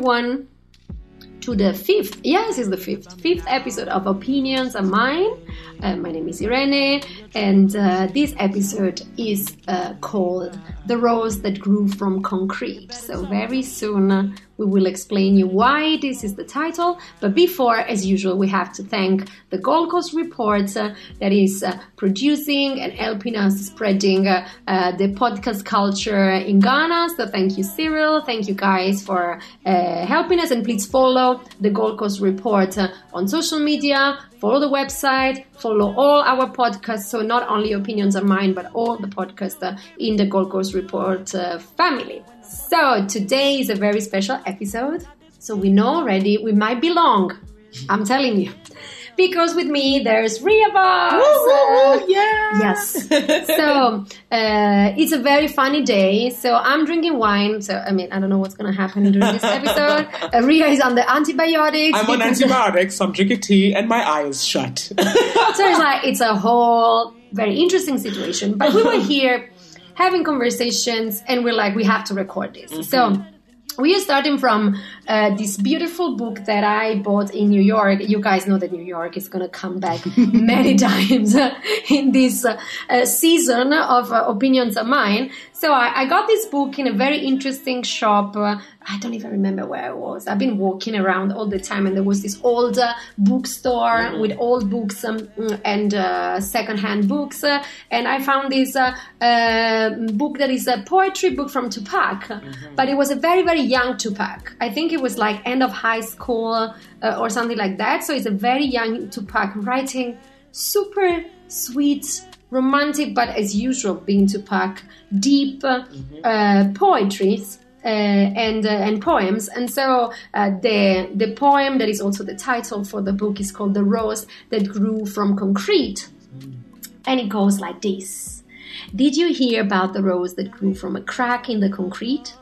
Everyone to the fifth, yes, it's the fifth, fifth episode of Opinions Are Mine. Uh, my name is Irene, and uh, this episode is uh, called The Rose That Grew from Concrete. So, very soon uh, we will explain you why this is the title. But before, as usual, we have to thank the Gold Coast Report uh, that is uh, producing and helping us spreading the podcast culture in Ghana. So thank you, Cyril. Thank you guys for helping us. And please follow the Gold Coast Report on social media. Follow the website, follow all our podcasts. So, not only opinions are mine, but all the podcasts uh, in the Gold Coast Report uh, family. So, today is a very special episode. So, we know already we might be long. I'm telling you. Because with me, there's three of us. Woo, woo, woo, yeah. Yes. so uh, it's a very funny day. So I'm drinking wine. So I mean, I don't know what's going to happen during this episode. Uh, Ria is on the antibiotics. I'm on antibiotics, I'm drinking tea, and my eye is shut. so it's like it's a whole very interesting situation. But we were here having conversations, and we're like, we have to record this. So. We are starting from uh, this beautiful book that I bought in New York. You guys know that New York is going to come back many times in this uh, season of uh, Opinions Are Mine. So I, I got this book in a very interesting shop. Uh, I don't even remember where I was. I've been walking around all the time, and there was this old uh, bookstore with old books um, and uh, secondhand books. And I found this uh, uh, book that is a poetry book from Tupac, but it was a very, very young Tupac. I think it was like end of high school uh, or something like that. So it's a very young Tupac writing super sweet romantic, but as usual, being Tupac, deep uh, uh, poetries. Uh, and uh, and poems, and so uh, the the poem that is also the title for the book is called "The Rose That Grew from Concrete," and it goes like this: Did you hear about the rose that grew from a crack in the concrete?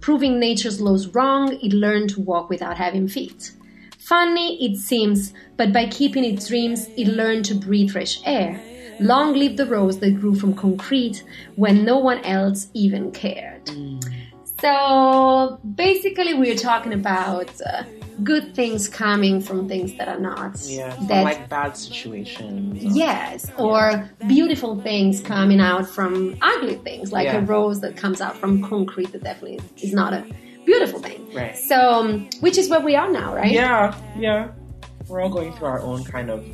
Proving nature's laws wrong, it learned to walk without having feet. Funny it seems, but by keeping its dreams, it learned to breathe fresh air. Long live the rose that grew from concrete when no one else even cared. So basically, we're talking about uh, good things coming from things that are not. yeah, that like bad situations. Yes, or beautiful things coming out from ugly things, like Yeah. a rose that comes out from concrete that definitely is not a beautiful thing. Right. So, which is where we are now, right? Yeah, yeah. We're all going through our own kind of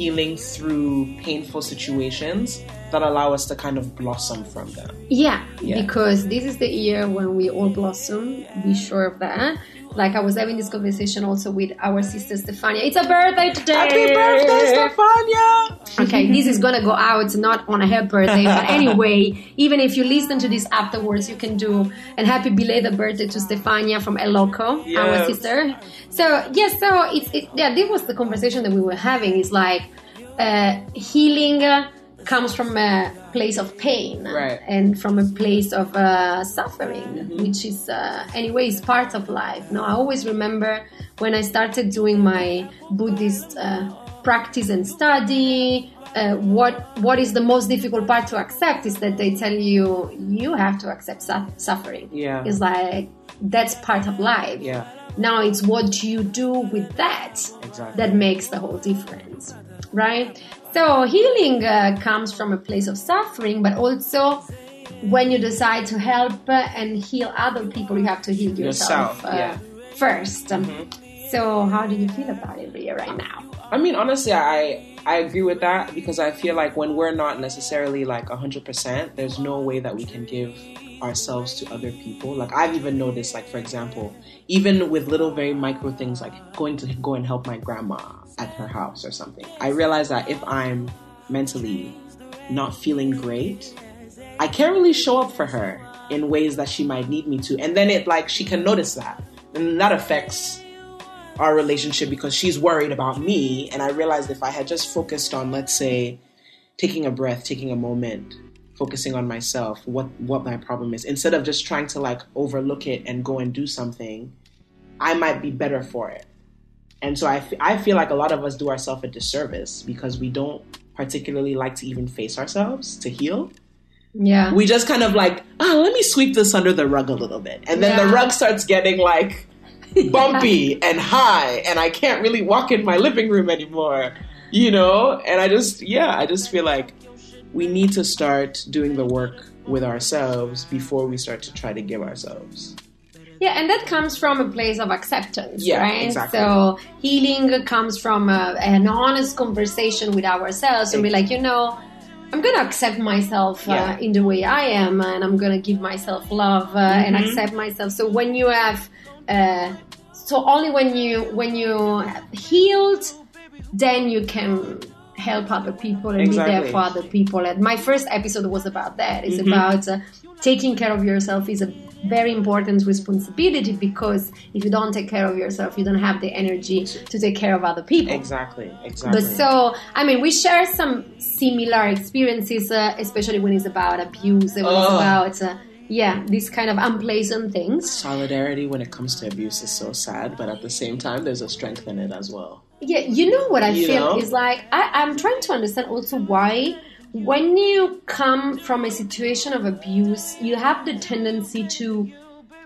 healing through painful situations that allow us to kind of blossom from them. Yeah, Yeah. because this is the year when we all blossom. Be sure of that. Like I was having this conversation also with our sister Stefania. It's a birthday today. Happy birthday, Stefania! Okay, this is gonna go out not on her birthday, but anyway, even if you listen to this afterwards, you can do and happy belated birthday to Stefania from El Loco, our sister. So yes, so it's it, yeah, this was the conversation that we were having. It's like uh, healing uh, comes from a place of pain Right. and from a place of uh, suffering, which is uh, anyway is part of life. Now, I always remember when I started doing my Buddhist uh, practice and study. Uh, what what is the most difficult part to accept is that they tell you you have to accept su- suffering. Yeah. it's like that's part of life. Yeah, Now it's what you do with that Exactly. that makes the whole difference, right? So healing uh, comes from a place of suffering, but also when you decide to help uh, and heal other people, you have to heal yourself, Yourself, uh, yeah. Mm-hmm. first. So how do you feel about it, Ria, right now? I mean, honestly, I I agree with that because I feel like when we're not necessarily like hundred percent, there's no way that we can give ourselves to other people. Like I've even noticed, like for example, even with little very micro things like going to go and help my grandma at her house or something. I realize that if I'm mentally not feeling great, I can't really show up for her in ways that she might need me to. And then it like she can notice that. And that affects our relationship because she's worried about me and I realized if I had just focused on let's say taking a breath, taking a moment, focusing on myself, what what my problem is instead of just trying to like overlook it and go and do something, I might be better for it. And so I, f- I feel like a lot of us do ourselves a disservice because we don't particularly like to even face ourselves to heal. Yeah. We just kind of like, ah, let me sweep this under the rug a little bit. And then the rug starts getting like bumpy and high, and I can't really walk in my living room anymore, you know? And I just, yeah, I just feel like we need to start doing the work with ourselves before we start to try to give ourselves. Yeah, and that comes from a place of acceptance, Yeah, right? exactly. So healing comes from a, an honest conversation with ourselves and be like, you know, I'm gonna accept myself uh, in the way I am, and I'm gonna give myself love uh, and Mm-hmm. accept myself. So when you have, uh, so only when you when you healed, then you can help other people and be there for other people. And my first episode was about that. It's Mm-hmm. about uh, taking care of yourself is a very important responsibility because if you don't take care of yourself, you don't have the energy to take care of other people. Exactly, exactly. But so, I mean, we share some similar experiences, uh, especially when it's about abuse, when it's about, uh, yeah, these kind of unpleasant things. solidarity when it comes to abuse is so sad, but at the same time, there's a strength in it as well. Yeah, you know what I You feel know? is like I, I'm trying to understand also why when you come from a situation of abuse, you have the tendency to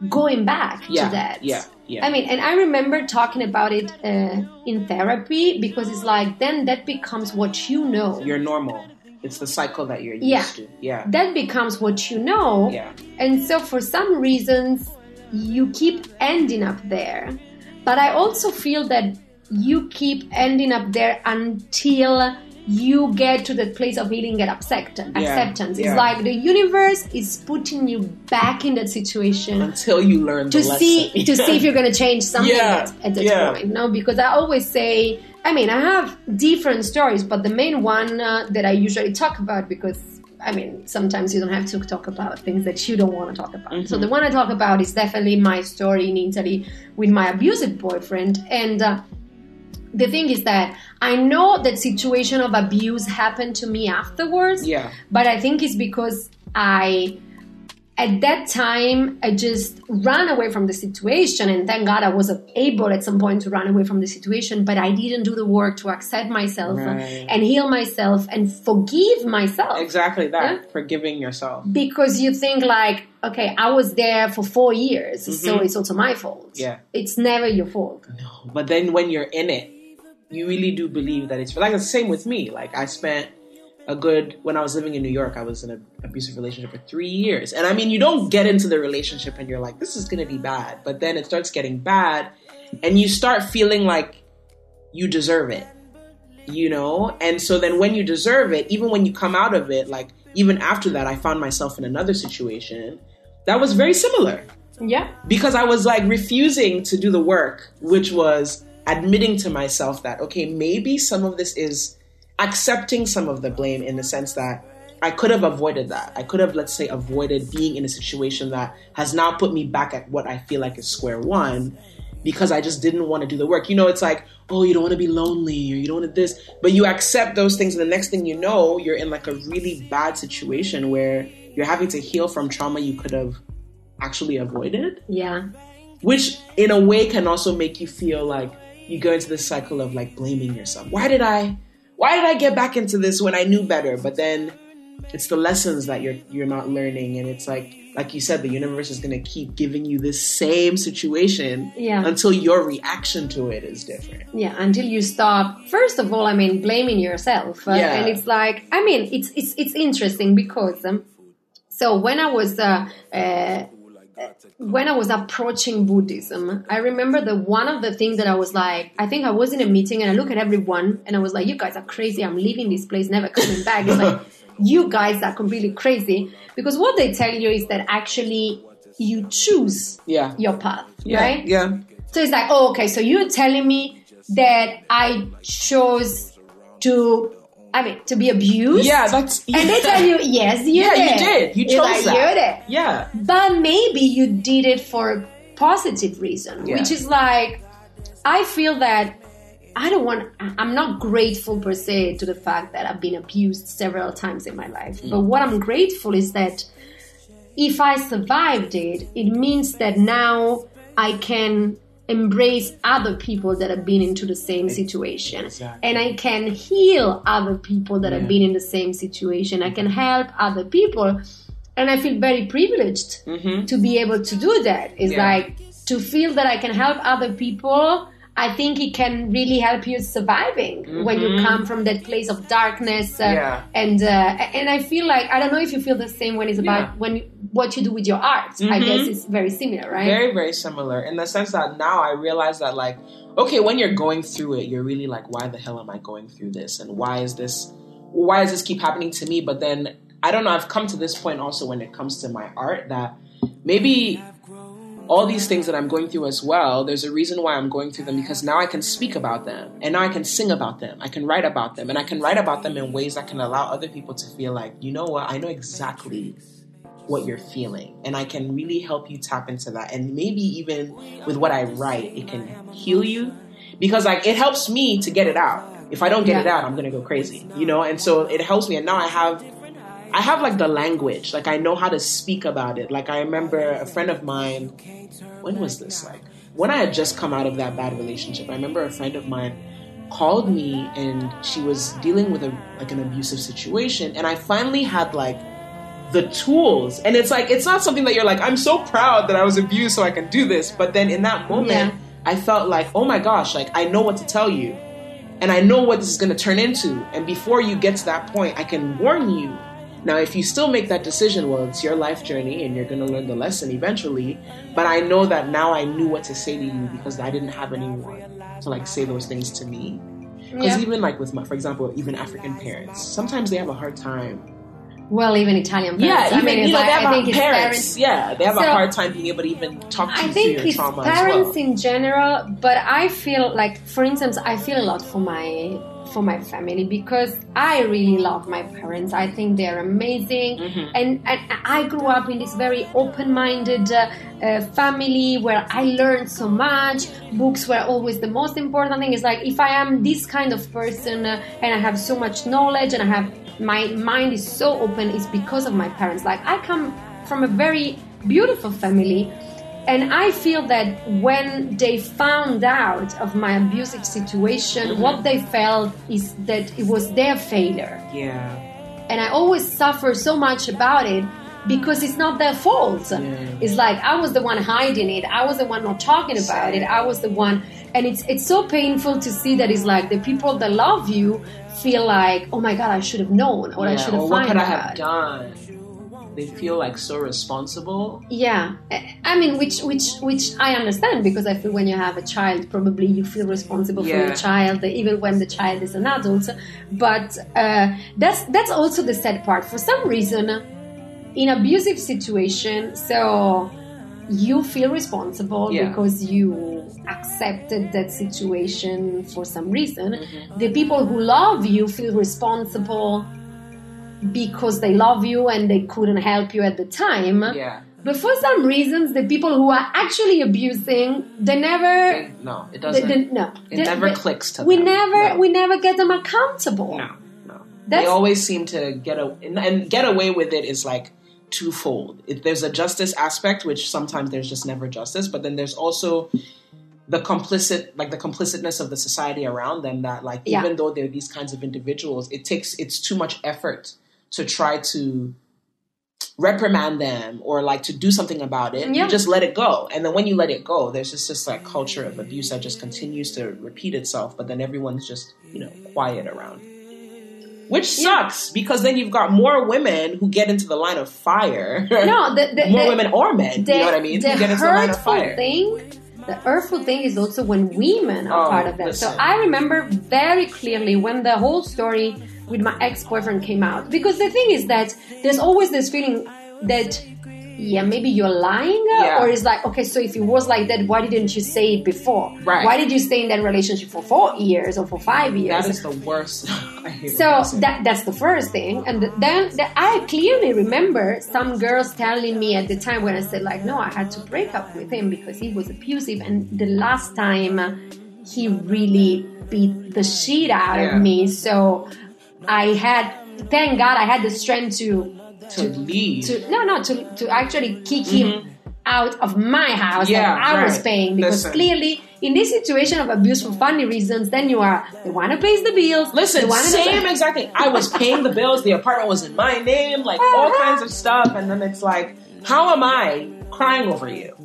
going back Yeah, to that. yeah, yeah. I mean, and I remember talking about it uh, in therapy because it's like then that becomes what you know. You're normal. It's the cycle that you're used Yeah. to. Yeah. that becomes what you know. Yeah. And so for some reasons, you keep ending up there. But I also feel that you keep ending up there until you get to the place of healing and accept- acceptance. It's yeah. like the universe is putting you back in that situation Until you learn to lesson. see to see if you're going to change something Yeah, at, at that yeah. point. No, because I always say, I mean, I have different stories, but the main one uh, that I usually talk about because. I mean, sometimes you don't have to talk about things that you don't want to talk about. So Mm-hmm. the one I talk about is definitely my story in Italy with my abusive boyfriend. And uh, the thing is that I know that situation of abuse happened to me afterwards. Yeah. But I think it's because I, at that time, I just ran away from the situation. And thank God I was able at some point to run away from the situation. But I didn't do the work to accept myself Right. and heal myself and forgive myself. Exactly that. Yeah. Forgiving yourself. Because you think like, okay, I was there for four years, so it's also my fault. Mm-hmm. Yeah. It's never your fault. No. But then when you're in it, you really do believe that it's like the same with me. Like I spent a good when I was living in New York, I was in an abusive relationship for three years. And I mean, you don't get into the relationship and you're like, this is gonna be bad. But then it starts getting bad, and you start feeling like you deserve it. You know? And so then when you deserve it, even when you come out of it, like even after that, I found myself in another situation that was very similar Yeah. because I was like refusing to do the work, which was admitting to myself that, okay, maybe some of this is accepting some of the blame in the sense that I could have avoided that. I could have, let's say, avoided being in a situation that has now put me back at what I feel like is square one because I just didn't want to do the work. You know, it's like, oh, you don't want to be lonely or you don't want to this, but you accept those things, and the next thing you know, you're in like a really bad situation where you're having to heal from trauma you could have actually avoided Yeah. which in a way can also make you feel like you go into this cycle of like blaming yourself. Why did I why did I get back into this when I knew better? But then it's the lessons that you're you're not learning and it's like like you said the universe is going to keep giving you this same situation Yeah. until your reaction to it is different. Yeah, until you stop. First of all, I mean, blaming yourself, uh, Yeah. and it's like, I mean, it's it's it's interesting because, um, so when I was uh, uh, when I was approaching Buddhism, I remember that one of the things that I was like, I think I was in a meeting and I look at everyone and I was like, you guys are crazy. I'm leaving this place, never coming back. It's like, you guys are completely crazy because what they tell you is that actually you choose Yeah. your path, Yeah. right? Yeah. So it's like, oh, okay, so you're telling me that I chose to, I mean, to be abused? Yeah, that's And they tell you, yes, you Yeah, did. you did. You You're chose like, that. You did. It. Yeah. But maybe you did it for a positive reason, Yeah. which is like, I feel that I don't want, I'm not grateful per se to the fact that I've been abused several times in my life. Mm. But what I'm grateful is that if I survived it, it means that now I can embrace other people that have been into the same situation Exactly. and i can heal other people that Yeah. have been in the same situation i can help other people and i feel very privileged Mhm. to be able to do that it's Yeah. like to feel that i can help other people i think it can really help you surviving when you Mhm. come from that place of darkness uh, Yeah. and uh, and i feel like i don't know if you feel the same when it's about Yeah. when what you do with your art i Mhm. guess it's very similar right Very, very similar in the sense that now I realize that, like, okay, when you're going through it, you're really like, why the hell am I going through this? And why is this, why does this keep happening to me? But then, I don't know, I've come to this point also when it comes to my art that maybe all these things that I'm going through as well, there's a reason why I'm going through them because now I can speak about them and now I can sing about them. I can write about them and I can write about them in ways that can allow other people to feel like, you know what, I know exactly what you're feeling and I can really help you tap into that. And maybe even with what I write, it can heal you because like it helps me to get it out. If I don't get it out, I'm gonna go crazy, you know? And so it helps me. And now I have I have like the language, like I know how to speak about it. Like I remember a friend of mine, when was this? Like when I had just come out of that bad relationship. I remember a friend of mine called me and she was dealing with a like an abusive situation, and I finally had like the tools. And it's like it's not something that you're like I'm so proud that I was abused so I can do this. But then in that moment, Yeah. I felt like oh my gosh, like I know what to tell you and I know what this is going to turn into. And before you get to that point, I can warn you. Now, if you still make that decision, well, it's your life journey and you're going to learn the lesson eventually. But I know that now I knew what to say to you because I didn't have anyone to like say those things to me. Because Yeah. even like with my, for example, even African parents, sometimes they have a hard time. well even italian parents. Yeah, I even mean, you know like, they I have think parents. parents Yeah, they have So- a hard time being able to even talk to I you think through your trauma parents as well. in general, but I feel like, for instance, I feel a lot for my for my family because I really love my parents. I think they're amazing, Mhm. and, and I grew up in this very open-minded uh, uh, family where I learned so much. Books were always the most important thing. It's like if I am this kind of person uh, and I have so much knowledge and I have my mind is so open, it's because of my parents. Like I come from a very beautiful family. And I feel that when they found out of my abusive situation, mm-hmm. what they felt is that it was their failure. Yeah, And I always suffer so much about it because it's not their fault. Yeah. It's like I was the one hiding it. I was the one not talking about it. I was the one and it's it's so painful to see that it's like the people that love you feel like, oh my god, I should have known or I should have or what could I out. have done? They feel like so responsible. Yeah, I mean, which which which I understand because I feel when you have a child, probably you feel responsible for your child, even when the child is an adult. But uh, that's that's also the sad part. For some reason, in abusive situation, so you feel responsible Yeah. because you accepted that situation for some reason. Mm-hmm. The people who love you feel responsible because they love you and they couldn't help you at the time. Yeah. But for some reasons, the people who are actually abusing, they never, They- no, it doesn't. they- no, it They- never they- clicks to We them. never, No. we never get them accountable. No, no. That's- they always seem to get a and- and get away with it is like twofold. It, there's a justice aspect, which sometimes there's just never justice, but then there's also the complicit, like the complicitness of the society around them. That like Yeah. even though they're these kinds of individuals, it takes it's too much effort to try to reprimand them or like to do something about it. Yeah. You just let it go, and then when you let it go, there's just this like culture of abuse that just continues to repeat itself. But then everyone's just you know quiet around. Which sucks because then you've got more women who get into the line of fire. No, the, the, more the- women or men. you know what I mean? The who get into the line of hurtful fire. thing, the hurtful thing is also when women are Oh, part of that. So. I remember very clearly when the whole story with my ex-boyfriend came out. Because the thing is that there's always this feeling that yeah, maybe you're lying, Yeah. or it's like, okay, so if it was like that, why didn't you say it before? Right. Why did you stay in that relationship for four years or for five years? That is the worst. So when they say that that's the first thing, and then the, I clearly remember some girls telling me at the time when I said like, no, I had to break up with him because he was abusive, and the last time he really beat the shit out Yeah. of me. So I had, thank God, I had the strength to to leave. to no no to to actually kick him mm-hmm. out of my house Yeah, that I was paying because Listen. clearly in this situation of abuse for funny reasons, then you are the one who pays the bills. Listen, the same exactly. I was paying the bills. The apartment was in my name, like all uh-huh. kinds of stuff. And then it's like, how am I crying over you?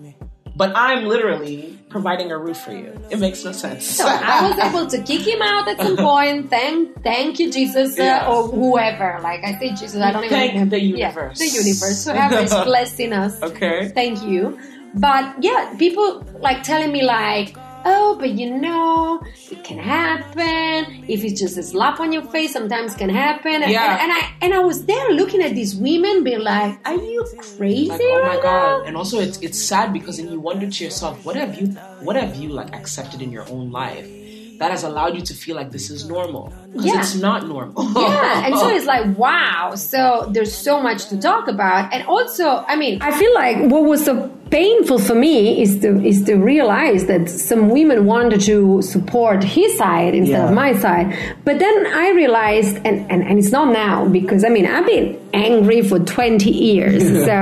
But I'm literally providing a roof for you. It makes no sense. So I was able to kick him out at some point. Thank, thank you, Jesus, uh, Yeah. or whoever. Like I say, Jesus. I don't even Thank the Yeah, universe. the universe, whoever is blessing us. okay. Thank you. But yeah, people like telling me like, oh, but you know, it can happen. If it's just a slap on your face, sometimes can happen. And- Yeah. And, and I and I was there looking at these women, being like, are you oh crazy? Like, oh my god. now? And also it's it's sad because then you wonder to yourself, what have you what have you like accepted in your own life that has allowed you to feel like this is normal? Because Yeah. it's not normal. yeah and so it's like wow so there's so much to talk about and also i mean i feel like what was so painful for me is to is to realize that some women wanted to support his side instead Yeah. of my side but then i realized and, and and it's not now because i mean i've been angry for 20 years so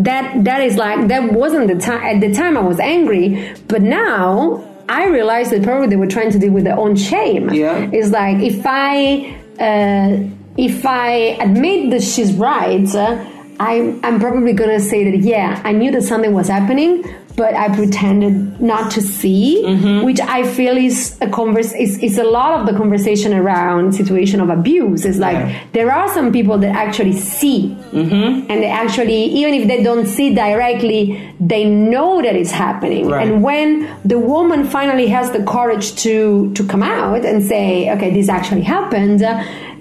that that is like that wasn't the time at the time i was angry but now I realized that probably they were trying to deal with their own shame. Yeah. It's like if I uh, if I admit that she's right, uh, I'm I'm probably gonna say that yeah, I knew that something was happening, but I pretended not to see, mm-hmm. which I feel is a converse is, is a lot of the conversation around situation of abuse. It's like Yeah. there are some people that actually see, mm-hmm. and they actually even if they don't see directly, they know that it's happening. Right. And when the woman finally has the courage to to come out and say, okay, this actually happened,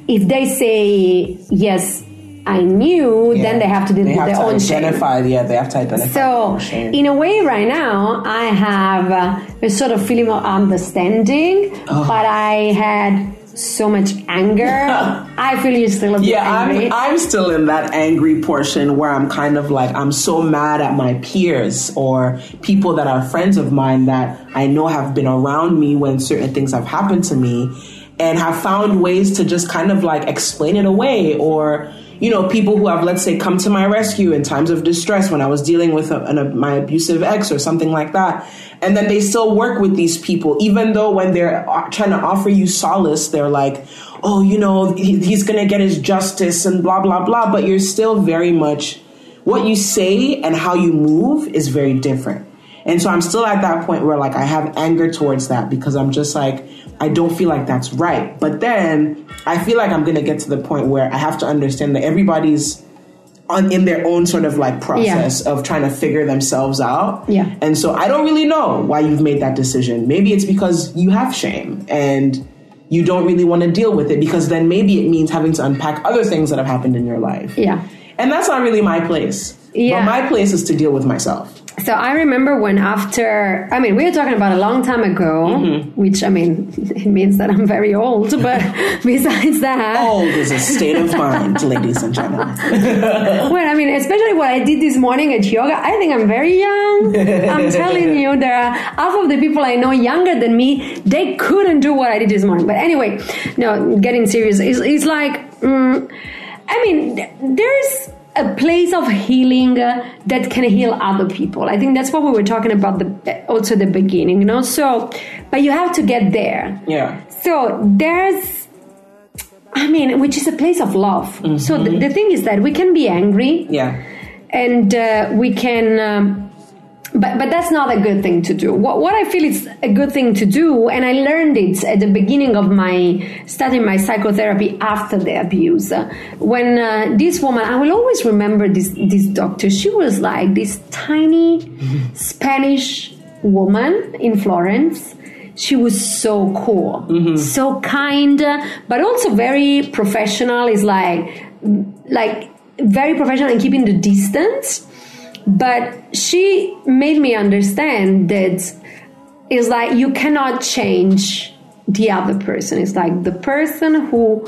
if they say yes. I knew, then they have to deal They have their to own shame. identify. Yeah, they have to identify. So, in a way, right now, I have uh, a sort of feeling of understanding, Oh. but I had so much anger. I feel you're still a bit Yeah, angry. I'm, I'm still in that angry portion where I'm kind of like, I'm so mad at my peers or people that are friends of mine that I know have been around me when certain things have happened to me and have found ways to just kind of like explain it away or, you know, people who have, let's say, come to my rescue in times of distress when I was dealing with a, an, a, my abusive ex or something like that. And then they still work with these people, even though when they're uh, trying to offer you solace, they're like, oh, you know, he, he's going to get his justice and blah, blah, blah. But you're still very much, what you say and how you move is very different. And so I'm still at that point where like I have anger towards that because I'm just like, I don't feel like that's right. But then I feel like I'm going to get to the point where I have to understand that everybody's on in their own sort of like process of trying to figure themselves out. Yeah. And so I don't really know why you've made that decision. Maybe it's because you have shame and you don't really want to deal with it because then maybe it means having to unpack other things that have happened in your life. yeah. And that's not really my place. Yeah. But my place is to deal with myself. So I remember when after, I mean, we were talking about a long time ago, Mm-hmm. which I mean, it means that I'm very old, but besides that, Old is a state of mind, ladies and gentlemen. Well, I mean, especially what I did this morning at yoga, I think I'm very young. I'm telling you, there are half of the people I know younger than me, they couldn't do what I did this morning. But anyway, no, getting serious, it's, it's like, mm, I mean, there's a place of healing uh, that can heal other people. I think that's what we were talking about the, also the beginning, you know? So, but you have to get there. Yeah. So there's, I mean, which is a place of love. So the, the thing is that we can be angry, Yeah. and uh, we can, um, but but that's not a good thing to do. What what I feel is a good thing to do, and I learned it at the beginning of my starting my psychotherapy after the abuse. When uh, this woman, I will always remember this this doctor. She was like this tiny Spanish woman in Florence she was so cool, so kind, but also very professional. Is like, like very professional and keeping the distance. But she made me understand that it's like you cannot change the other person. It's like the person who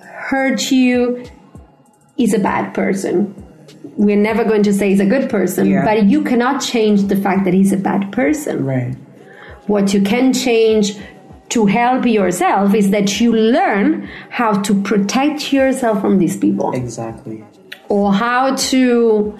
hurt you is a bad person. We're never going to say he's a good person, Yeah. but you cannot change the fact that he's a bad person Right. what you can change to help yourself is that you learn how to protect yourself from these people Exactly. or how to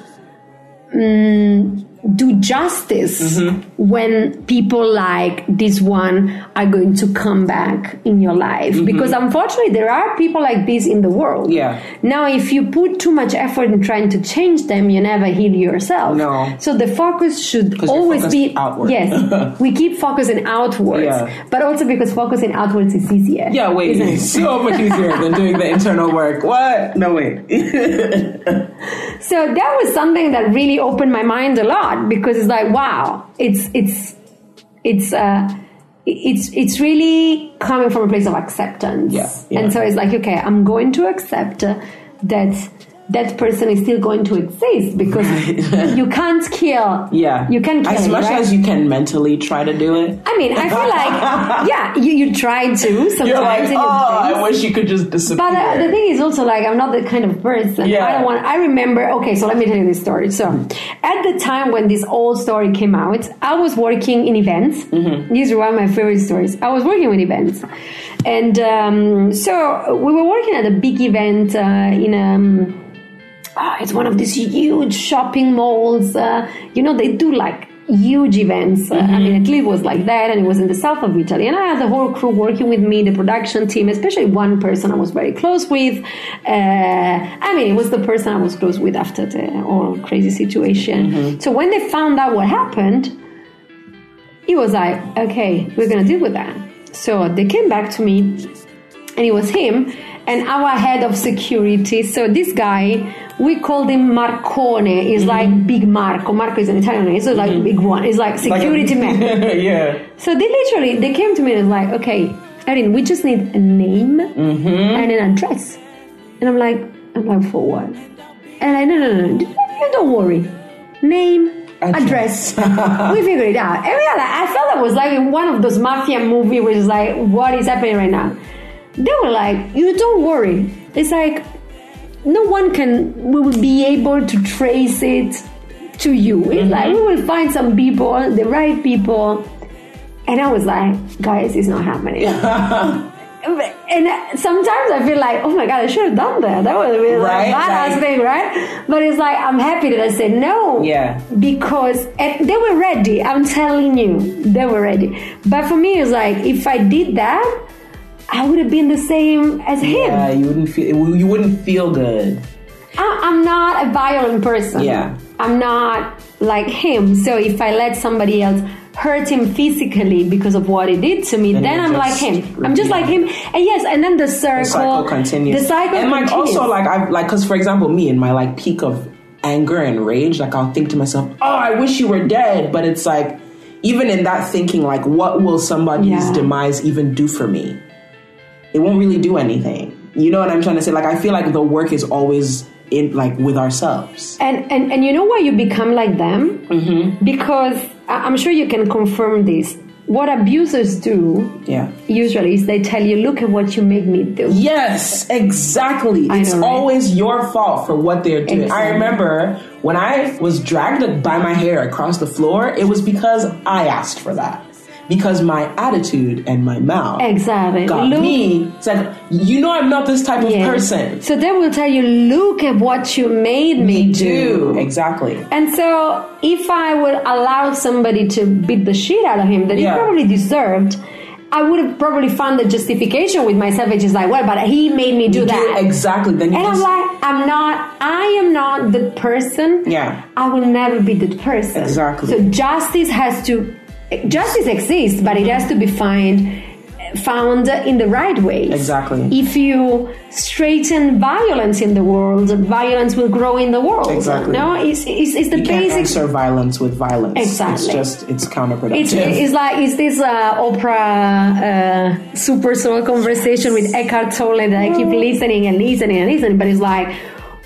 mm, do justice when people like this one are going to come back in your life mm-hmm. because unfortunately there are people like this in the world Yeah. now if you put too much effort in trying to change them you never heal yourself No. so the focus should always be outward. yes we keep focusing outwards Yeah. but also because focusing outwards is easier Yeah, wait, it's so much easier than doing the internal work. What? No, wait. So that was something that really opened my mind a lot because it's like, wow, it's it's it's uh, it's it's really coming from a place of acceptance. Yeah, yeah. And so it's like, okay, I'm going to accept that that person is still going to exist because you can't kill. yeah. you can kill As it, much right? as you can mentally try to do it. I mean, I feel like, yeah, you, you try to sometimes. You're like, oh, I wish you could just disappear. But uh, the thing is also like I'm not the kind of person. Yeah. I don't want. I remember. Okay, so let me tell you this story. So, at the time when this old story came out, I was working in events. Mm-hmm. These are one of my favorite stories. I was working with events, and um, so we were working at a big event uh, in um, ah, it's one of these huge shopping malls. Uh, you know, they do like huge events. Uh, I mean, Italy was like that, and it was in the south of Italy. And I had the whole crew working with me, the production team, especially one person I was very close with. Uh, I mean, it was the person I was close with after the whole crazy situation. So when they found out what happened, it was like, okay, we're gonna deal with that. So they came back to me, and it was him and our head of security. So this guy, we called him Marcone. He's mm-hmm. like Big Marco. Marco is an Italian name, so like mm-hmm. big one. He's like security man. yeah. So they literally they came to me and was like, okay, Erin, we just need a name mm-hmm. and an address. And I'm like, I'm like, for what? And I no no no, no don't worry. Name, address. we figured it out. And we like, I felt that was like in one of those mafia movies which is like, what is happening right now? They were like, you don't worry. It's like no one can we will be able to trace it to you. It's like mm-hmm. we will find some people, the right people. And I was like, guys, it's not happening. and sometimes I feel like, oh my god, I should have done that. That would have been Right, like badass like- thing, right? But it's like I'm happy that I said no. Yeah. Because and they were ready. I'm telling you, they were ready. But for me, it's like if I did that, I would have been the same as him. Yeah, you wouldn't feel you wouldn't feel good. I- I'm not a violent person. Yeah. I'm not like him. So if I let somebody else hurt him physically because of what he did to me, Then then I'm like him. I'm just like him. And yes, and then the circle, The cycle continues. The cycle continues. and like continues. also like I like because for example me in my like peak of anger and rage, like I'll think to myself, oh, I wish you were dead. But it's like even in that thinking, like what will somebody's Yeah. demise even do for me? It won't really do anything. You know what I'm trying to say? Like I feel like the work is always in like with ourselves. And, and and you know why you become like them? Mm-hmm. Because I'm sure you can confirm this. What abusers do Yeah. usually is they tell you, "Look at what you made me do." Yes, exactly. I It's know, right? always your fault for what they're doing. I remember when I was dragged by my hair across the floor, it was because I asked for that. Because my attitude and my mouth Exactly. got Look- me. Said, you know, I'm not this type of person. So they will tell you, "Look at what you made me do." exactly. And so, if I would allow somebody to beat the shit out of him that Yeah. he probably deserved, I would have probably found the justification with myself, which is like, well, but he made me do that. exactly. Then you And I'm like, I'm not, I am not the person. Yeah. I will never be the person. Exactly. So justice has to, justice exists, but it has to be found, found in the right ways. Exactly. If you straighten violence in the world, violence will grow in the world. Exactly. No, it's, it's, it's the you can't basic answer violence with violence. Exactly. It's just it's counterproductive. it's, it's like is this uh, Oprah uh, super soul conversation with Eckhart Tolle that I keep listening and listening and listening, but it's like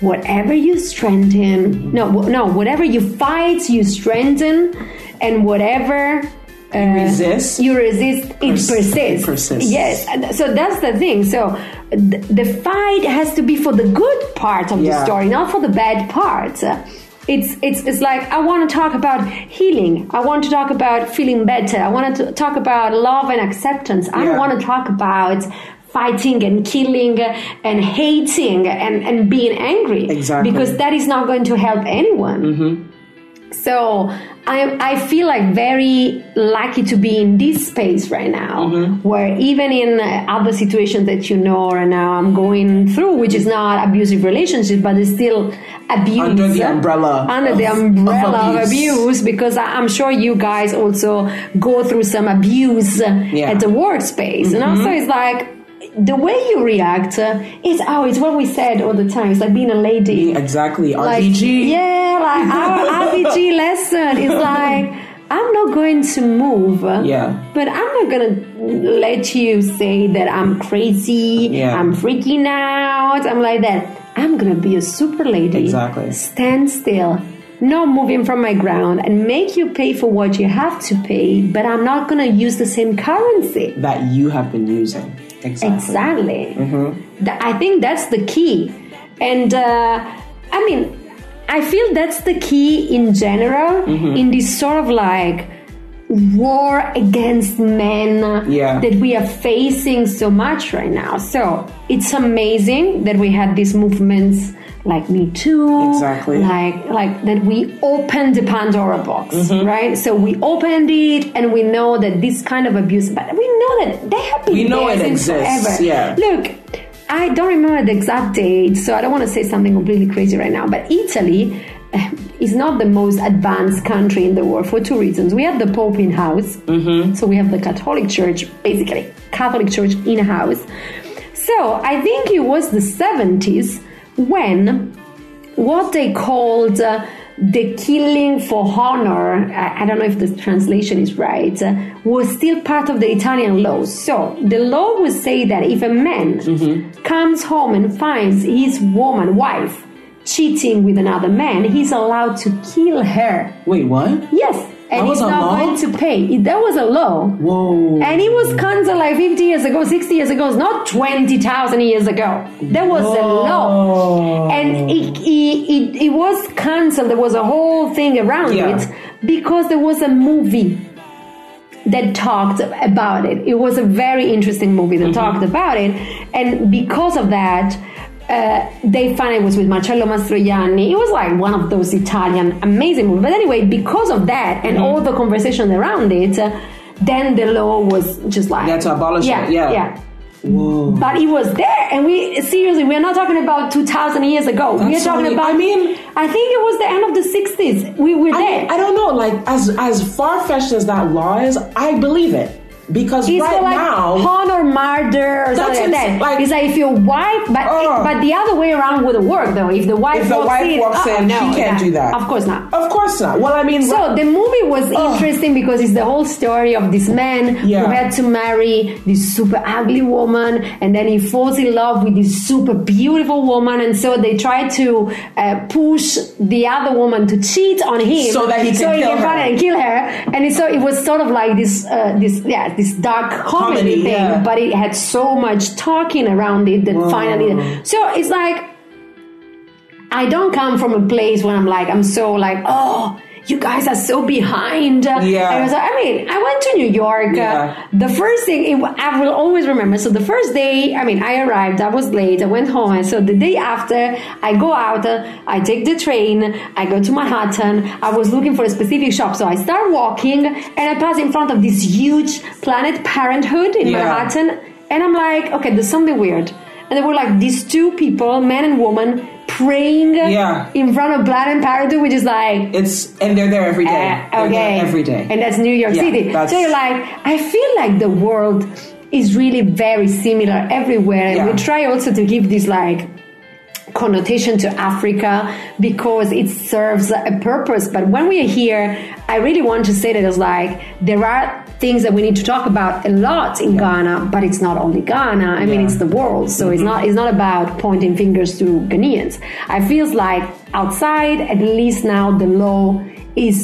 whatever you strengthen, no, no, whatever you fight, you strengthen, and whatever. Uh, resist, you resist it Pers- persists. it persists. yes so that's the thing so th- the fight has to be for the good part of the story not for the bad part it's it's it's like I want to talk about healing. I want to talk about feeling better. I want to talk about love and acceptance. I Yeah. don't want to talk about fighting and killing and hating and, and being angry. Exactly. Because that is not going to help anyone. So I, I feel like very lucky to be in this space right now, Mm-hmm. where even in other situations that you know right now I'm going through, which is not abusive relationship, but it's still abuse Under the umbrella under the of- umbrella of of abuse. abuse, because I, I'm sure you guys also go through some abuse Yeah. Mm-hmm. at the workspace, you know. So it's like the way you react uh, is oh, it's what we said all the time. It's like being a lady Exactly. like RBG. yeah like our RBG lesson is like I'm not going to move Yeah. but I'm not gonna let you say that I'm crazy Yeah. I'm freaking out I'm like that I'm gonna be a super lady Exactly. stand still not moving from my ground and make you pay for what you have to pay but I'm not gonna use the same currency That you have been using. Exactly. Exactly. Mm-hmm. I think that's the key. And uh, I mean, I feel that's the key in general Mm-hmm. in this sort of like war against men Yeah. that we are facing so much right now. So it's amazing that we had these movements like Me Too, Exactly. like like that we opened the Pandora box, Mm-hmm. right? So we opened it, and we know that this kind of abuse, but we know that they have been We know it exists, forever. yeah. Look, I don't remember the exact date, so I don't want to say something completely crazy right now. But Italy eh, is not the most advanced country in the world for two reasons. We have the Pope in house, mm-hmm. so we have the Catholic Church, basically Catholic Church in house. So I think it was the seventies when what they called uh, the killing for honor, I, I don't know if the translation is right, uh, was still part of the Italian law. So the law would say that if a man comes home and finds his woman, wife, cheating with another man, he's allowed to kill her. Wait, what? Yes. And That he's was a not law? going to pay. It- That was a law. Whoa. And it was kind of like 50 years ago, 60 years ago, it's not 20,000 years ago. That was a law. And it, it, it, it was cancelled. There was a whole thing around Yeah. it because there was a movie that talked about it. It was a very interesting movie that mm-hmm. talked about it. And because of that, uh, they found it was with Marcello Mastroianni. It was like one of those Italian amazing movies. But anyway, because of that and all the conversation around it, uh, then the law was just like had to abolish yeah, it, yeah. yeah. Whoa. But it was there, and we seriously, we're not talking about two thousand years ago. we're talking about. I mean- I think it was the end of the sixties. We were I, there. I don't know, like as as far fetched as that law is, I believe it. Because It's right like now honor murder or something like that. like- it's like if your wife, but Ugh. but the other way around wouldn't work though. If the wife if the walks wife in, walks uh-uh, in, no, she can't yeah. do that. Of course not. Of course not. Well, I mean, So the movie was Ugh. interesting because it's the whole story of this man Yeah. who had to marry this super ugly woman, and then he falls in love with this super beautiful woman, and so they try to uh, push the other woman to cheat on him, So that he can so he kill can her. and kill her, and so it was sort of like this, uh, this yeah, this dark comedy, Comedy, thing, yeah. but it had so much talking around it that finally, so it's like. I don't come from a place where I'm like, I'm so like, oh, you guys are so behind. Yeah. I, was, like, I mean, I went to New York. Yeah. Uh, the first thing, it, I will always remember. So the first day, I mean, I arrived, I was late, I went home. And so the day after, I go out, uh, I take the train, I go to Manhattan. I was looking for a specific shop. So I start walking and I pass in front of this huge Planet Parenthood in Yeah. Manhattan. And I'm like, okay, there's something weird. And there were like these two people, man and woman, praying Yeah. in front of Planet Parenthood, which is like, it's and they're there every day. uh, okay, every day. and that's New York Yeah, City. So you're like, I feel like the world is really very similar everywhere, and Yeah. we try also to give this like connotation to Africa because it serves a purpose. But when we are here, I really want to say that it's like there are things that we need to talk about a lot in Ghana, but it's not only Ghana. I mean, it's the world. So it's mm-hmm. not it's not about pointing fingers to Ghanaians. I feels like outside, at least now, the law is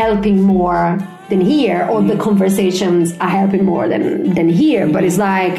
helping more than here, or the mm-hmm. conversations are helping more than than here. But it's like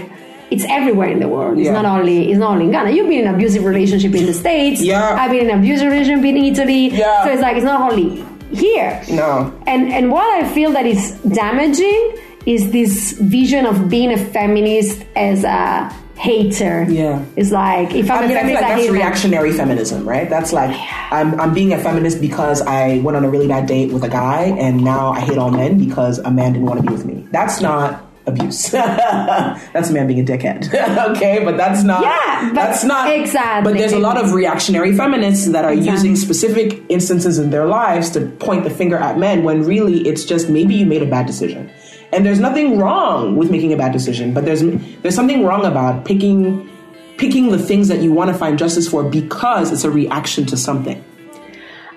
it's everywhere in the world. It's Yeah. not only it's not only in Ghana. You've been in an abusive relationship in the States. Yeah. I've been in an abusive relationship in Italy. Yeah. So it's like it's not only here. No. And and what I feel that is damaging is this vision of being a feminist as a hater. Yeah. It's like if I'm I a mean, I feel feminist, like I that's men. reactionary feminism, right? That's like I'm I'm being a feminist because I went on a really bad date with a guy, and now I hate all men because a man didn't want to be with me. That's not abuse. that's a man being a dickhead. okay, but that's not. Yeah, that's not exactly. But there's a lot of reactionary feminists that are Exactly. using specific instances in their lives to point the finger at men when really it's just maybe you made a bad decision. And there's nothing wrong with making a bad decision, but there's there's something wrong about picking picking the things that you want to find justice for because it's a reaction to something.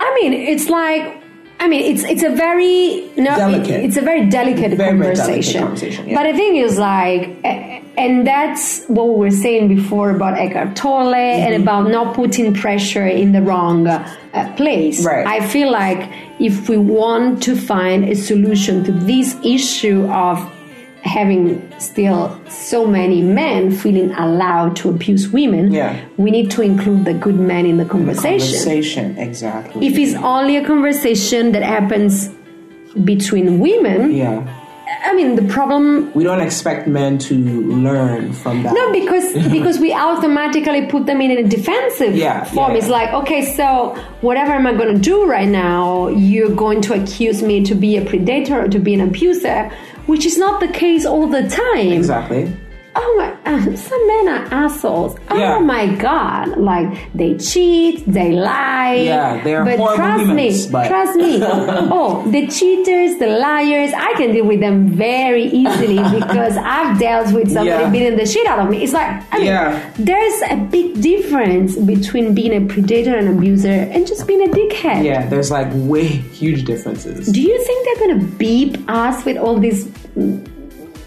I mean, it's like. I mean, it's it's a very no, Delicate. It's a very delicate Very, very delicate conversation. conversation, yeah. But the thing is, like, and that's what we were saying before about Eckhart Tolle Mm-hmm. and about not putting pressure in the wrong uh, place. Right. I feel like if we want to find a solution to this issue of having still so many men feeling allowed to abuse women, Yeah. we need to include the good men in the conversation. Conversation, exactly. If it's only a conversation that happens between women, yeah, I mean the problem we don't expect men to learn from that. no because because we automatically put them in a defensive Yeah, form. yeah, It's yeah. like, okay, so whatever am I going to do right now? You're going to accuse me to be a predator or to be an abuser, which is not the case all the time. exactly. Oh my! Uh, some men are assholes. Oh Yeah. my god! Like they cheat, they lie. Yeah, they are But horrible trust humans, me, but- trust me. oh, the cheaters, the liars. I can deal with them very easily because I've dealt with somebody Yeah. beating the shit out of me. It's like I mean, Yeah. there's a big difference between being a predator and abuser and just being a dickhead. Yeah, there's like way huge differences. Do you think they're gonna beep us with all these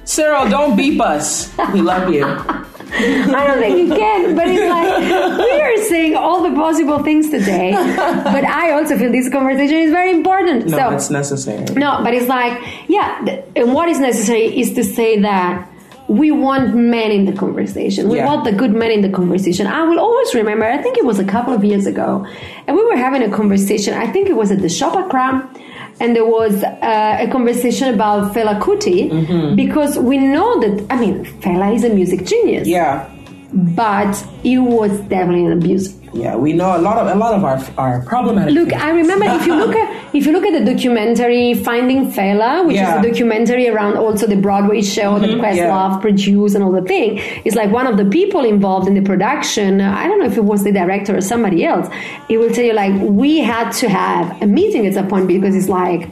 Cyril, don't beep us. We love you. I don't think you can, but it's like we are saying all the possible things today. But I also feel this conversation is very important. No, so it's necessary. no, but it's like yeah, and what is necessary is to say that we want men in the conversation. We Yeah. want the good men in the conversation. I will always remember. I think it was a couple of years ago, and we were having a conversation. I think it was at the Shop Accra. And there was uh, a conversation about Fela Kuti Mm-hmm. because we know that I mean Fela is a music genius Yeah, but it was definitely an abuse. yeah. We know a lot of a lot of our our problematic. Look, things. I remember if you look at if you look at the documentary Finding Fela, which Yeah. is a documentary around also the Broadway show that Questlove yeah. produced and all the thing, it's like one of the people involved in the production. uh, I don't know if it was the director or somebody else. It will tell you like we had to have a meeting at some point because it's like.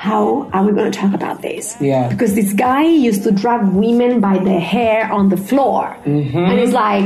How are we going to talk about this? Yeah. Because this guy used to drag women by the hair on the floor. Mm-hmm. And it's like,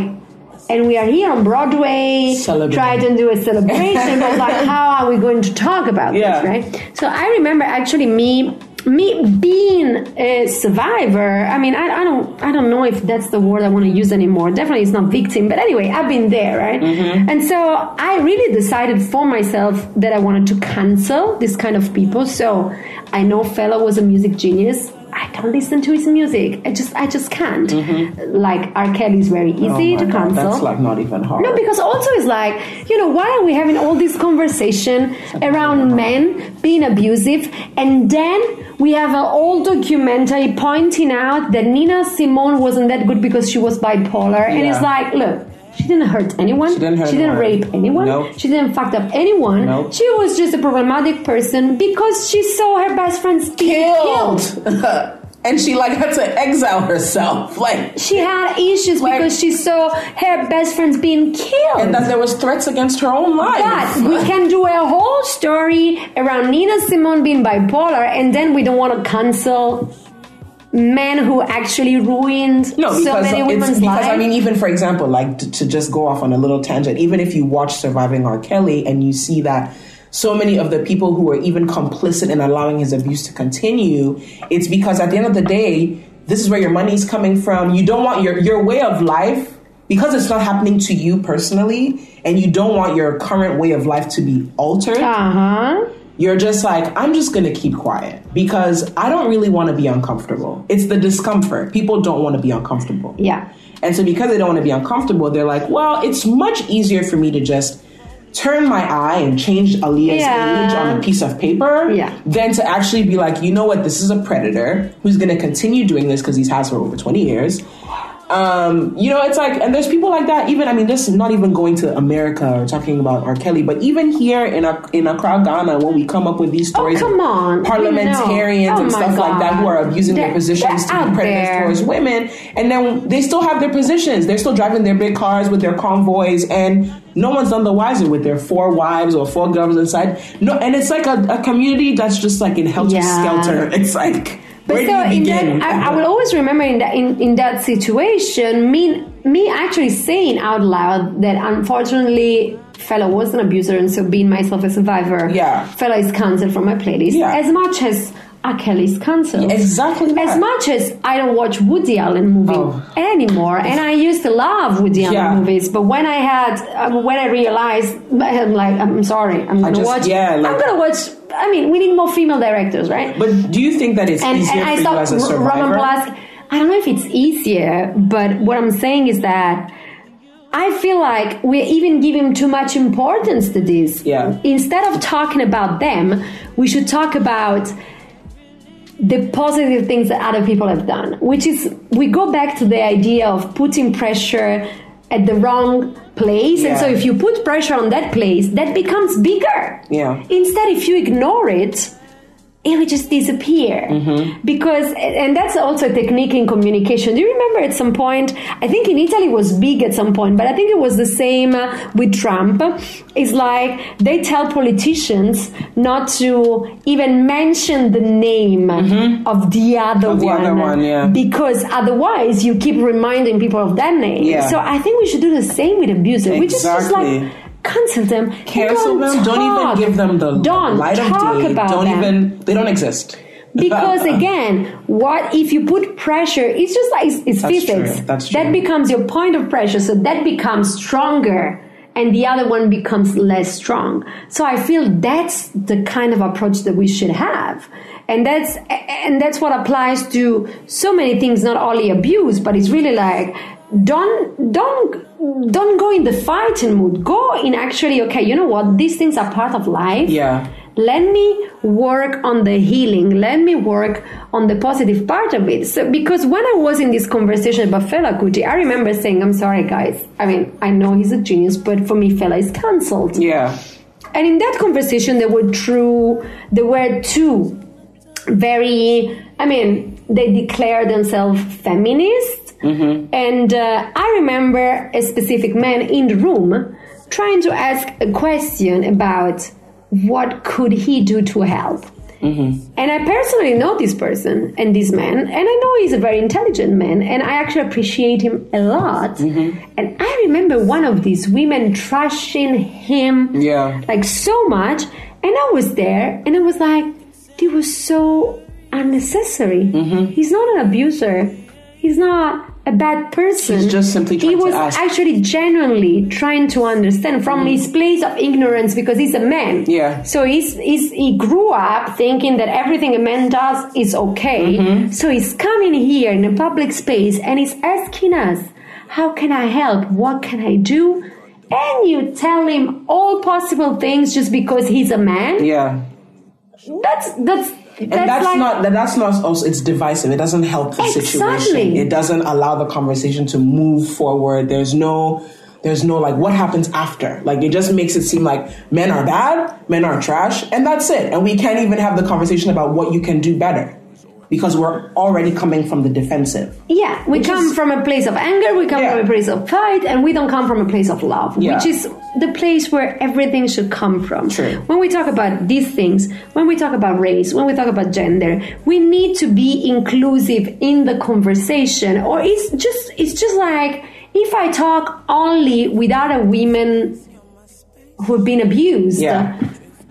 and we are here on Broadway, trying to do a celebration, but like, how are we going to talk about Yeah. this, right? So I remember actually me, me being a survivor. I mean, I, I don't, I don't know if that's the word I want to use anymore. Definitely, it's not victim, but anyway, I've been there, right? Mm-hmm. And so I really decided for myself that I wanted to cancel this kind of people. So I know Fela was a music genius. I don't listen to his music. I just, I just can't. Like R. Kelly is very Mm-hmm. Oh easy my to God, cancel. That's like not even hard. No, because also it's like, you know, why are we having all this conversation around men being abusive and then we have an old documentary pointing out that Nina Simone wasn't that good because she was bipolar and it's like, look, she didn't hurt anyone. She didn't hurt anyone. rape anyone. Nope. She didn't fuck up anyone. Nope. She was just a problematic person because she saw her best friends killed. killed. and she like had to exile herself, like, She had issues Like- because she saw her best friends being killed. and that there was threats against her own life. But we can do a whole story around Nina Simone being bipolar, and then we don't want to cancel men who actually ruined No, so because many it's women's because lives. I mean, even for example, like to, to just go off on a little tangent, even if you watch Surviving R. Kelly and you see that so many of the people who are even complicit in allowing his abuse to continue, it's because at the end of the day, this is where your money's coming from. You don't want your your way of life because it's not happening to you personally, and you don't want your current way of life to be altered uh huh. You're just like, I'm just gonna keep quiet because I don't really wanna be uncomfortable. It's the discomfort. People don't wanna be uncomfortable. Yeah. And so because they don't wanna be uncomfortable, they're like, well, it's much easier for me to just turn my eye and change Aaliyah's Yeah. age on a piece of paper Yeah. than to actually be like, you know what, this is a predator who's gonna continue doing this because he's has for over 20 years. Um, you know, it's like, and there's people like that. Even I mean, just not even going to America or talking about R. Kelly, but even here in a, in Accra, Ghana, when we come up with these stories, Oh, come on. parliamentarians. Oh and stuff like that, who are abusing their They're- positions to be there. towards women, and then they still have their positions. They're still driving their big cars with their convoys, and no one's none the wiser with their four wives or four girls inside. No, and it's like a, a community that's just like in helter Yeah. skelter. It's like. But where so in that. I, I will always remember in that in, in that situation, me me actually saying out loud that unfortunately, Fela was an abuser, and so being myself a survivor, Yeah. Fela is cancelled from my playlist. Yeah. As much as R. Kelly's cancelled, Exactly that. As much as I don't watch Woody Allen movies Oh. anymore, and I used to love Woody Allen Yeah. movies, but when I had uh, when I realized, I'm like, I'm sorry, I'm gonna just- watch. yeah, like- I'm gonna watch. I mean, we need more female directors, right? But do you think that it's and, easier and I for you as a? Roman Polanski. I don't know if it's easier, but what I'm saying is that I feel like we're even giving too much importance to this. Yeah. Instead of talking about them, we should talk about the positive things that other people have done, which is we go back to the idea of putting pressure at the wrong place. And so if you put pressure on that place, that becomes bigger. Yeah. Instead, if you ignore it, it will just disappear Mm-hmm. because and that's also a technique in communication do you remember at some point i think in italy it was big at some point but i think it was the same uh, with trump it's like they tell politicians not to even mention the name of the other Mm-hmm. Of the one, other one, yeah. because otherwise you keep reminding people of that name Yeah. so i think we should do the same with abusers which is just Exactly. like cancel them Cancel them. Don't even give them the don't light of talk day. about don't them even. They don't exist. because again what if you put pressure it's just like it's, it's That's physics true, that's that becomes your point of pressure so that becomes stronger and the other one becomes less strong so i feel that's the kind of approach that we should have and that's and that's what applies to so many things not only abuse but it's really like don't don't don't go in the fighting mood. Go in actually okay you know what? These things are part of life. Yeah. let me work on the healing. Let me work on the positive part of it. So because when i was in this conversation about Fela Kuti i remember saying i'm sorry guys. I mean i know he's a genius but for me Fela is cancelled. Yeah. and in that conversation there were true there were two very i mean they declare themselves feminist and uh, i remember a specific man in the room trying to ask a question about what could he do to help and I personally know this person and this man, and I know he's a very intelligent man, and I actually appreciate him a lot. And I remember one of these women trashing him Yeah. like so much, and I was there, and I was like, it was so unnecessary. Mm-hmm. He's not an abuser. He's not a bad person. He's just simply he was actually genuinely trying to understand from his place of ignorance because he's a man. Yeah. So he's, he's he grew up thinking that everything a man does is okay. Mm-hmm. So he's coming here in a public space and he's asking us, "How can I help? What can I do?" And you tell him all possible things just because he's a man. Yeah. That's that's And that's, like, not that- that's not also it's divisive. It doesn't help the situation. It doesn't allow the conversation to move forward. There's no there's no like what happens after. Like it just makes it seem like men are bad, men are trash, and that's it. And we can't even have the conversation about what you can do better. Because we're already coming from the defensive. Yeah, we come is- from a place of anger, we come Yeah. from a place of fight, and we don't come from a place of love, Yeah. which is the place where everything should come from. True. When we talk about these things, when we talk about race, when we talk about gender, we need to be inclusive in the conversation, or it's just it's just like if I talk only with other women who've been abused. Yeah.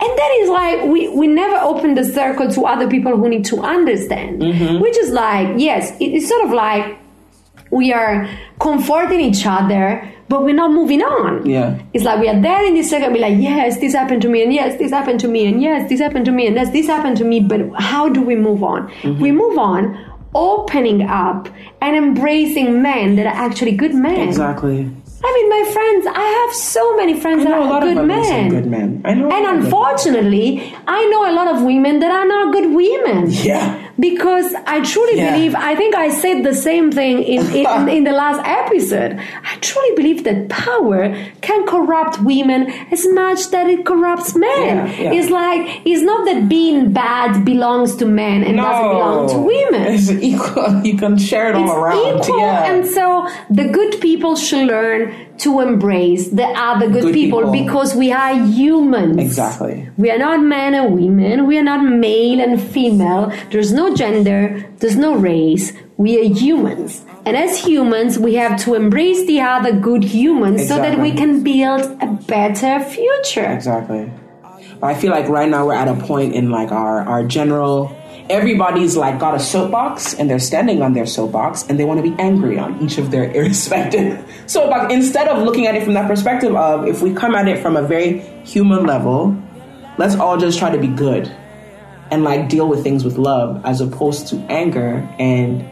And that is like we, we never open the circle to other people who need to understand. Mm-hmm. Which is like, yes, it- it's sort of like we are comforting each other, but we're not moving on. Yeah. It's like we are there in this second, be like, yes, this happened to me, and yes, this happened to me, and yes, this happened to me, and yes, this happened to me, but how do we move on? Mm-hmm. We move on opening up and embracing men that are actually good men. Exactly. I mean, my friends, I have so many friends I that are good men. good men. I know. And unfortunately, I know a lot of women that are not good women. Yeah. Because I truly Yeah. believe, I think I said the same thing in, in, in the last episode. I truly believe that power can corrupt women as much that it corrupts men. Yeah, yeah. It's like, it's not that being bad belongs to men and doesn't belong to women It's equal. You can share it all it's around. equal yeah. and so the good people should learn to embrace the other good, Good people, people. because we are humans exactly. we are not men and women we are not male and female there's no gender there's no race we are humans and as humans we have to embrace the other good humans so that we can build a better future Exactly. I feel like right now we're at a point in like our our general. Everybody's like got a soapbox and they're standing on their soapbox and they want to be angry on each of their irrespective soapbox. Instead of looking at it from that perspective of if we come at it from a very human level, let's all just try to be good and like deal with things with love as opposed to anger and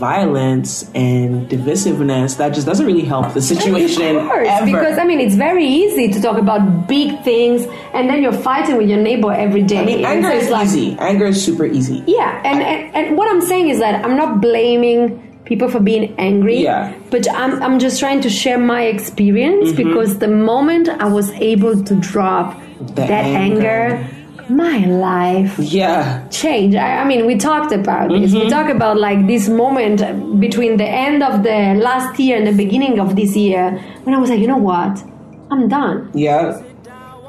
violence and divisiveness that just doesn't really help the situation Of course, ever. because I mean, it's very easy to talk about big things, and then you're fighting with your neighbor every day. I mean, anger so is like- easy. Anger is super easy. Yeah, and, and and what I'm saying is that I'm not blaming people for being angry. Yeah. But I'm I'm just trying to share my experience Mm-hmm. because the moment I was able to drop The that anger. anger, my life Yeah. change. I, I mean, we talked about this. Mm-hmm. We talked about like this moment between the end of the last year and the beginning of this year when I was like, you know what, I'm done. Yeah.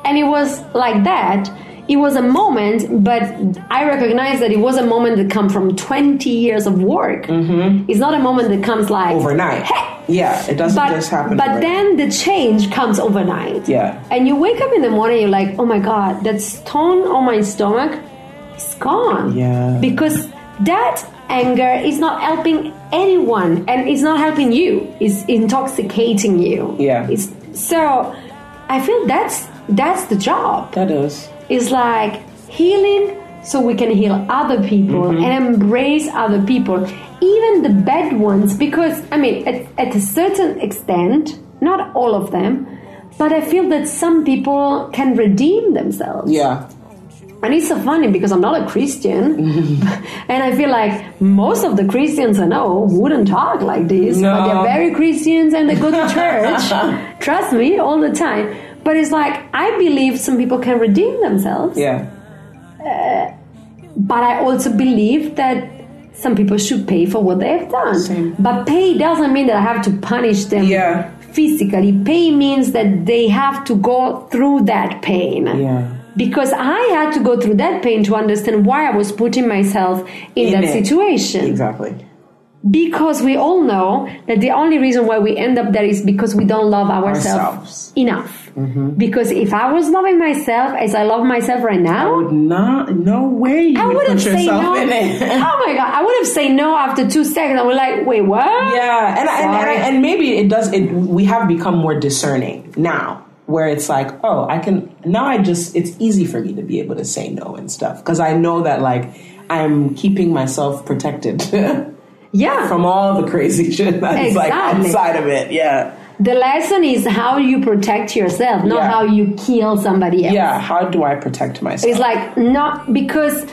And it was like that. It was a moment, but I recognize that it was a moment that come from 20 years of work. Mm-hmm. It's not a moment that comes like Overnight. Hey! Yeah. It doesn't But, just happen. but overnight. then the change comes overnight. Yeah. And you wake up in the morning, you're like, oh my God, that stone on my stomach is gone. Yeah. Because that anger is not helping anyone and it's not helping you. It's intoxicating you. Yeah. It's, so I feel that's that's the job. that is. It's like healing so we can heal other people Mm-hmm. and embrace other people, even the bad ones. Because, I mean, at, at a certain extent, not all of them, but I feel that some people can redeem themselves. Yeah. And it's so funny because I'm not a Christian, and I feel like most of the Christians I know wouldn't talk like this, but No. they're very Christians and they go to church. Trust me, all the time. But it's like I believe some people can redeem themselves, Yeah. Uh, but I also believe that some people should pay for what they have done. Same. But pay doesn't mean that I have to punish them Yeah. physically. Pay means that they have to go through that pain. Yeah. Because I had to go through that pain to understand why I was putting myself in, In that it. situation. Exactly. Because we all know that the only reason why we end up there is because we don't love ourselves Ourselves. Mm-hmm. enough. Because if I was loving myself as I love myself right now, I Would not. No way. I would would have said no. oh my god, I would have said no after two seconds. I was like, wait, what? Yeah, and, and, and, Sorry. and maybe it does. It we have become more discerning now, where it's like, oh, I can now. I just it's easy for me to be able to say no and stuff because I know that like I'm keeping myself protected yeah. from all the crazy shit that's like Exactly. outside of it. Yeah, the lesson is how you protect yourself, not Yeah. how you kill somebody else. yeah. How do I protect myself? It's like not because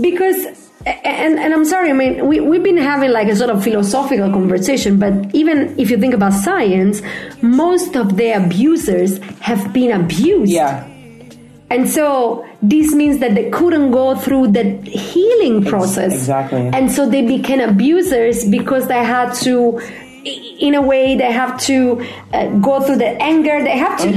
because and, and I'm sorry, I mean we, we've been having like a sort of philosophical conversation, but even if you think about science, most of the abusers have been abused. yeah, And so this means that they couldn't go through the healing process. exactly. And so they became abusers because they had to, in a way, they have to uh, go through the anger. They have to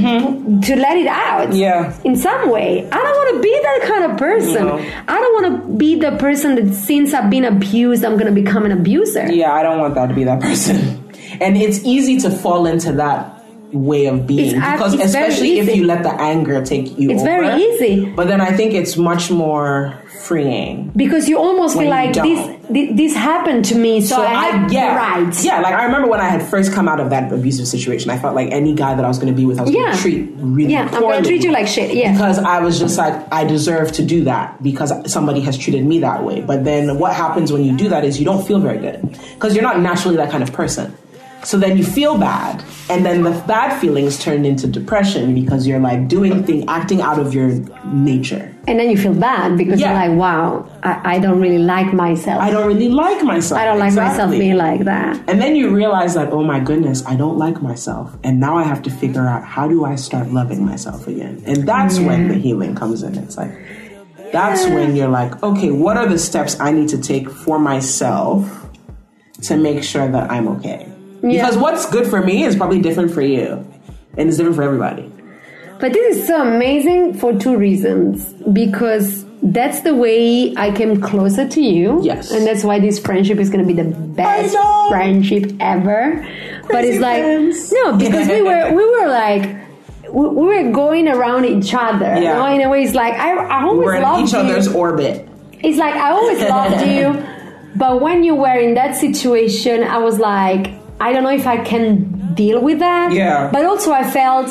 to let it out. Mm-hmm. Yeah. In some way, I don't want to be that kind of person. No. I don't want to be the person that since I've been abused, I'm going to become an abuser. yeah. I don't want that to be that person, and it's easy to fall into that way of being It's because it's especially if you let the anger take you It's over. very easy. But then I think it's much more freeing. Because you almost feel like this, this happened to me, so, I have yeah, the right. Yeah, like I remember when I had first come out of that abusive situation, I felt like any guy that I was going to be with, I was going Yeah. to treat really Yeah, I'm gonna treat you like shit, yeah. because I was just like I deserve to do that because somebody has treated me that way. But then what happens when you do that is you don't feel very good because you're not naturally that kind of person. So then you feel bad, and then the bad feelings turn into depression because you're like doing thing, acting out of your nature. And then you feel bad because Yeah. you're like, wow, I, I don't really like myself. I don't really like myself. I don't like myself being like that. And then you realize that, oh my goodness, I don't like myself. And now I have to figure out how do I start loving myself again? And that's when the healing comes in. It's like, that's when you're like, okay, what are the steps I need to take for myself to make sure that I'm okay? Because what's good for me is probably different for you. And it's different for everybody. But this is so amazing for two reasons. Because that's the way I came closer to you. Yes. And that's why this friendship is going to be the best friendship ever. but it's like, friends. no, because we were, we were like, we we were going around each other. You know, in a way, it's like, I, I always We're in loved each you. other's orbit. It's like I always loved you, but when you were in that situation, I was like, I don't know if I can deal with that. Yeah. But also, I felt.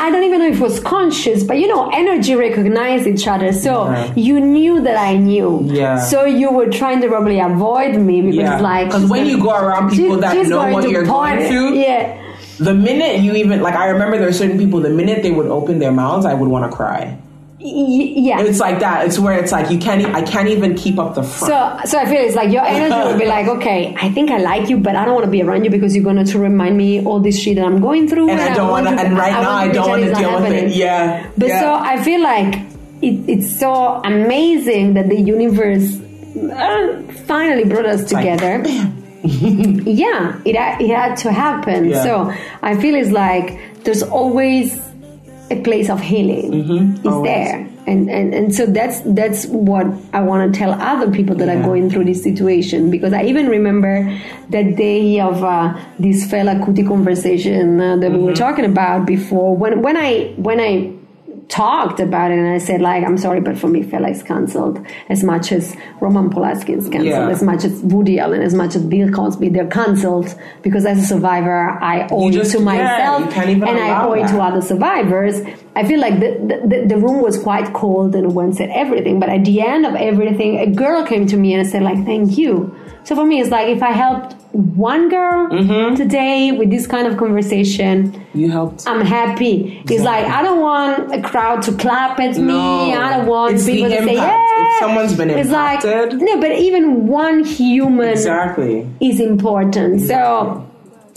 I don't even know if it was conscious, but you know, energy recognized each other. So Yeah. you knew that I knew. Yeah. So you were trying to probably avoid me because Yeah. like Because when you go around people she- that she's know what to you're point- going through, Yeah. the minute you even, like, I remember there are certain people, the minute they would open their mouths, I would want to cry. Yeah. It's like that. It's where it's like you can't. I can't even keep up the front. So, so I feel it's like your energy will be like, okay, I think I like you, but I don't want to be around you because you're going to remind me all this shit that I'm going through. and I don't want to. And right now, I don't want to deal with it. Yeah. But yeah. so I feel like it, it's so amazing that the universe uh, finally brought us like, together. yeah, it, it had to happen. Yeah. So I feel it's like there's always a place of healing is Always. there. And, and and so that's that's what I want to tell other people that are going through this situation. Because I even remember that day of uh, this Fela Kuti conversation uh, that we were talking about before. When when I when I talked about it and I said like I'm sorry but for me Fela is cancelled as much as Roman Polanski is cancelled Yeah. as much as Woody Allen as much as Bill Cosby they're cancelled because as a survivor I owe it to myself you and I owe it to other survivors. I feel like the, the, the room was quite cold and one said everything but at the end of everything a girl came to me and said like thank you. So for me it's like if I helped one girl Mm-hmm. today with this kind of conversation you helped. I'm happy. It's like I don't want a crowd to clap at No. me. I don't want It's people to say, "Yeah." If someone's been it's impacted- like no, but even one human exactly. is important. So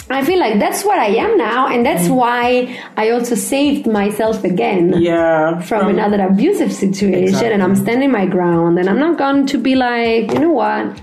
I feel like that's what I am now, and that's why I also saved myself again. Yeah. From another abusive situation, and I'm standing my ground, and I'm not going to be like, you know what,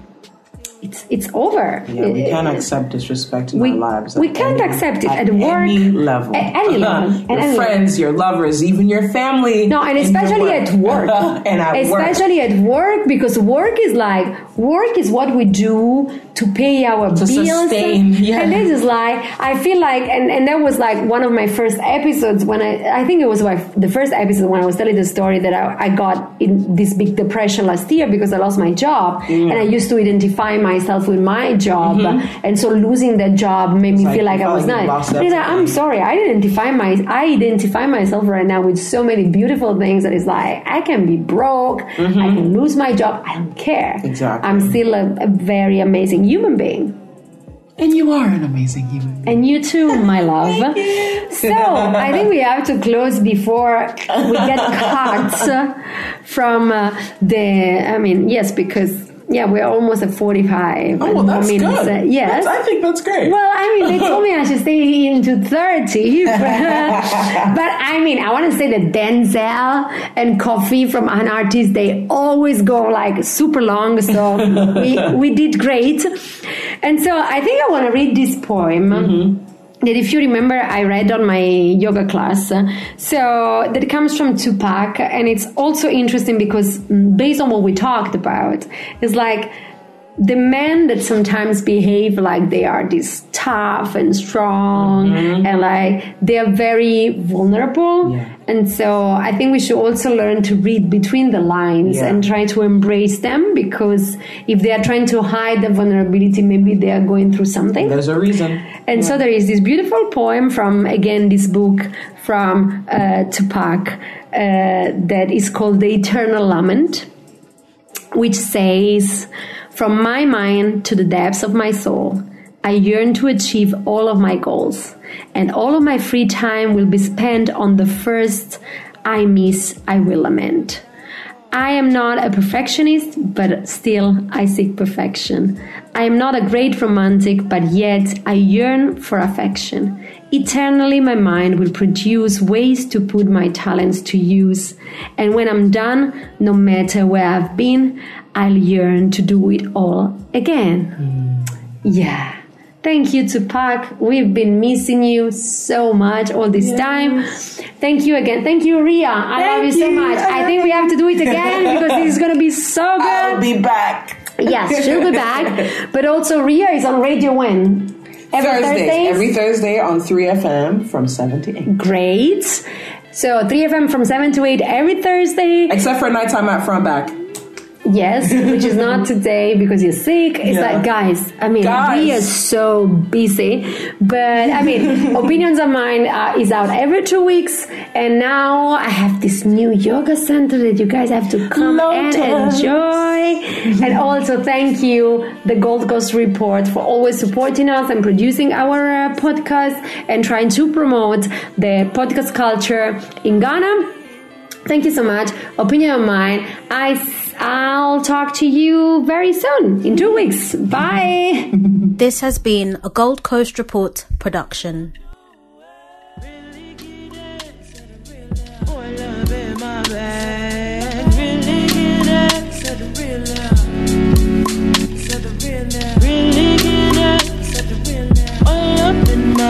it's it's over. Yeah, we can't it- accept disrespect in we- our lives. we can't any- accept it at at work, any level, at any level, at your any friends, your lovers, even your family. No, and especially at work. and at work. especially at work, because work is like work is what we do to pay our To bills. sustain, yeah. And this is like I feel like, and, and that was like one of my first episodes when I I think it was my, the first episode when I was telling the story that I, I got in this big depression last year because I lost my job, Mm. and I used to identify myself with my job, and so losing that job made me Mm-hmm. like feel like I was not. You I'm sorry, I identify my I identify myself right now with so many beautiful things that is like I can be broke, I can lose my job, I don't care. Mm-hmm. Exactly. I'm still a, a very amazing human being. and you are an amazing human. being. And you too, my love. So I think we have to close before we get cut from uh, the. I mean, yes, because yeah, we're almost at forty-five. Oh, well, that's I mean, good. uh, yes. That's- I think that's great. Well, I mean, they told me I should stay into 30. but I mean, I want to say that Denzel and Coffee from an artist, they always go like super long. So we, we did great. And so I think I want to read this poem. That, if you remember, I read on my yoga class. So that comes from Tupac, and it's also interesting because, mm, based on what we talked about, it's like the men that sometimes behave like they are this tough and strong and like they are very vulnerable Yeah. and so i think we should also learn to read between the lines Yeah. and try to embrace them because if they are trying to hide the vulnerability maybe they are going through something There's a reason. and so there is this beautiful poem from, again, this book from uh, Tupac uh, that is called The Eternal Lament, which says, From my mind to the depths of my soul, I yearn to achieve all of my goals, and all of my free time will be spent on the first I miss, I will lament. I am not a perfectionist, but still I seek perfection. I am not a great romantic, but yet I yearn for affection. Eternally, my mind will produce ways to put my talents to use. And when I'm done, no matter where I've been, I'll yearn to do it all again. Mm. Yeah. Thank you, to Tupac. We've been missing you so much all this yes. time. Thank you again. Thank you, Ria. I Thank love you, you so much. I think we have to do it again because this is going to be so good. I'll be back. Yes, she'll be back. But also, Ria is on radio when? Every Thursday. Every Thursday on 3FM from 7 to 8. Great. So 3FM from 7 to 8 every Thursday. Except for nighttime at front back. Yes, which is not today because you're sick. It's yeah. like, guys, I mean, guys. we are so busy. But I mean, Opinions Are Mine uh, is out every two weeks. And now I have this new yoga center that you guys have to come and enjoy. and also, thank you, the Gold Coast Report, for always supporting us and producing our uh, podcast and trying to promote the podcast culture in Ghana. Thank you so much. Opinion of mine. I I'll talk to you very soon in two weeks. Bye. this has been a Gold Coast Report production.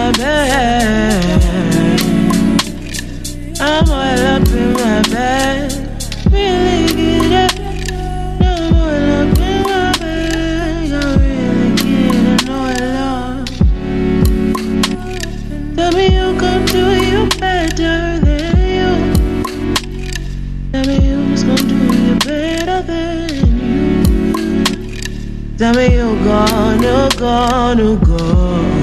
I'm Tell me you're gonna, gonna, go.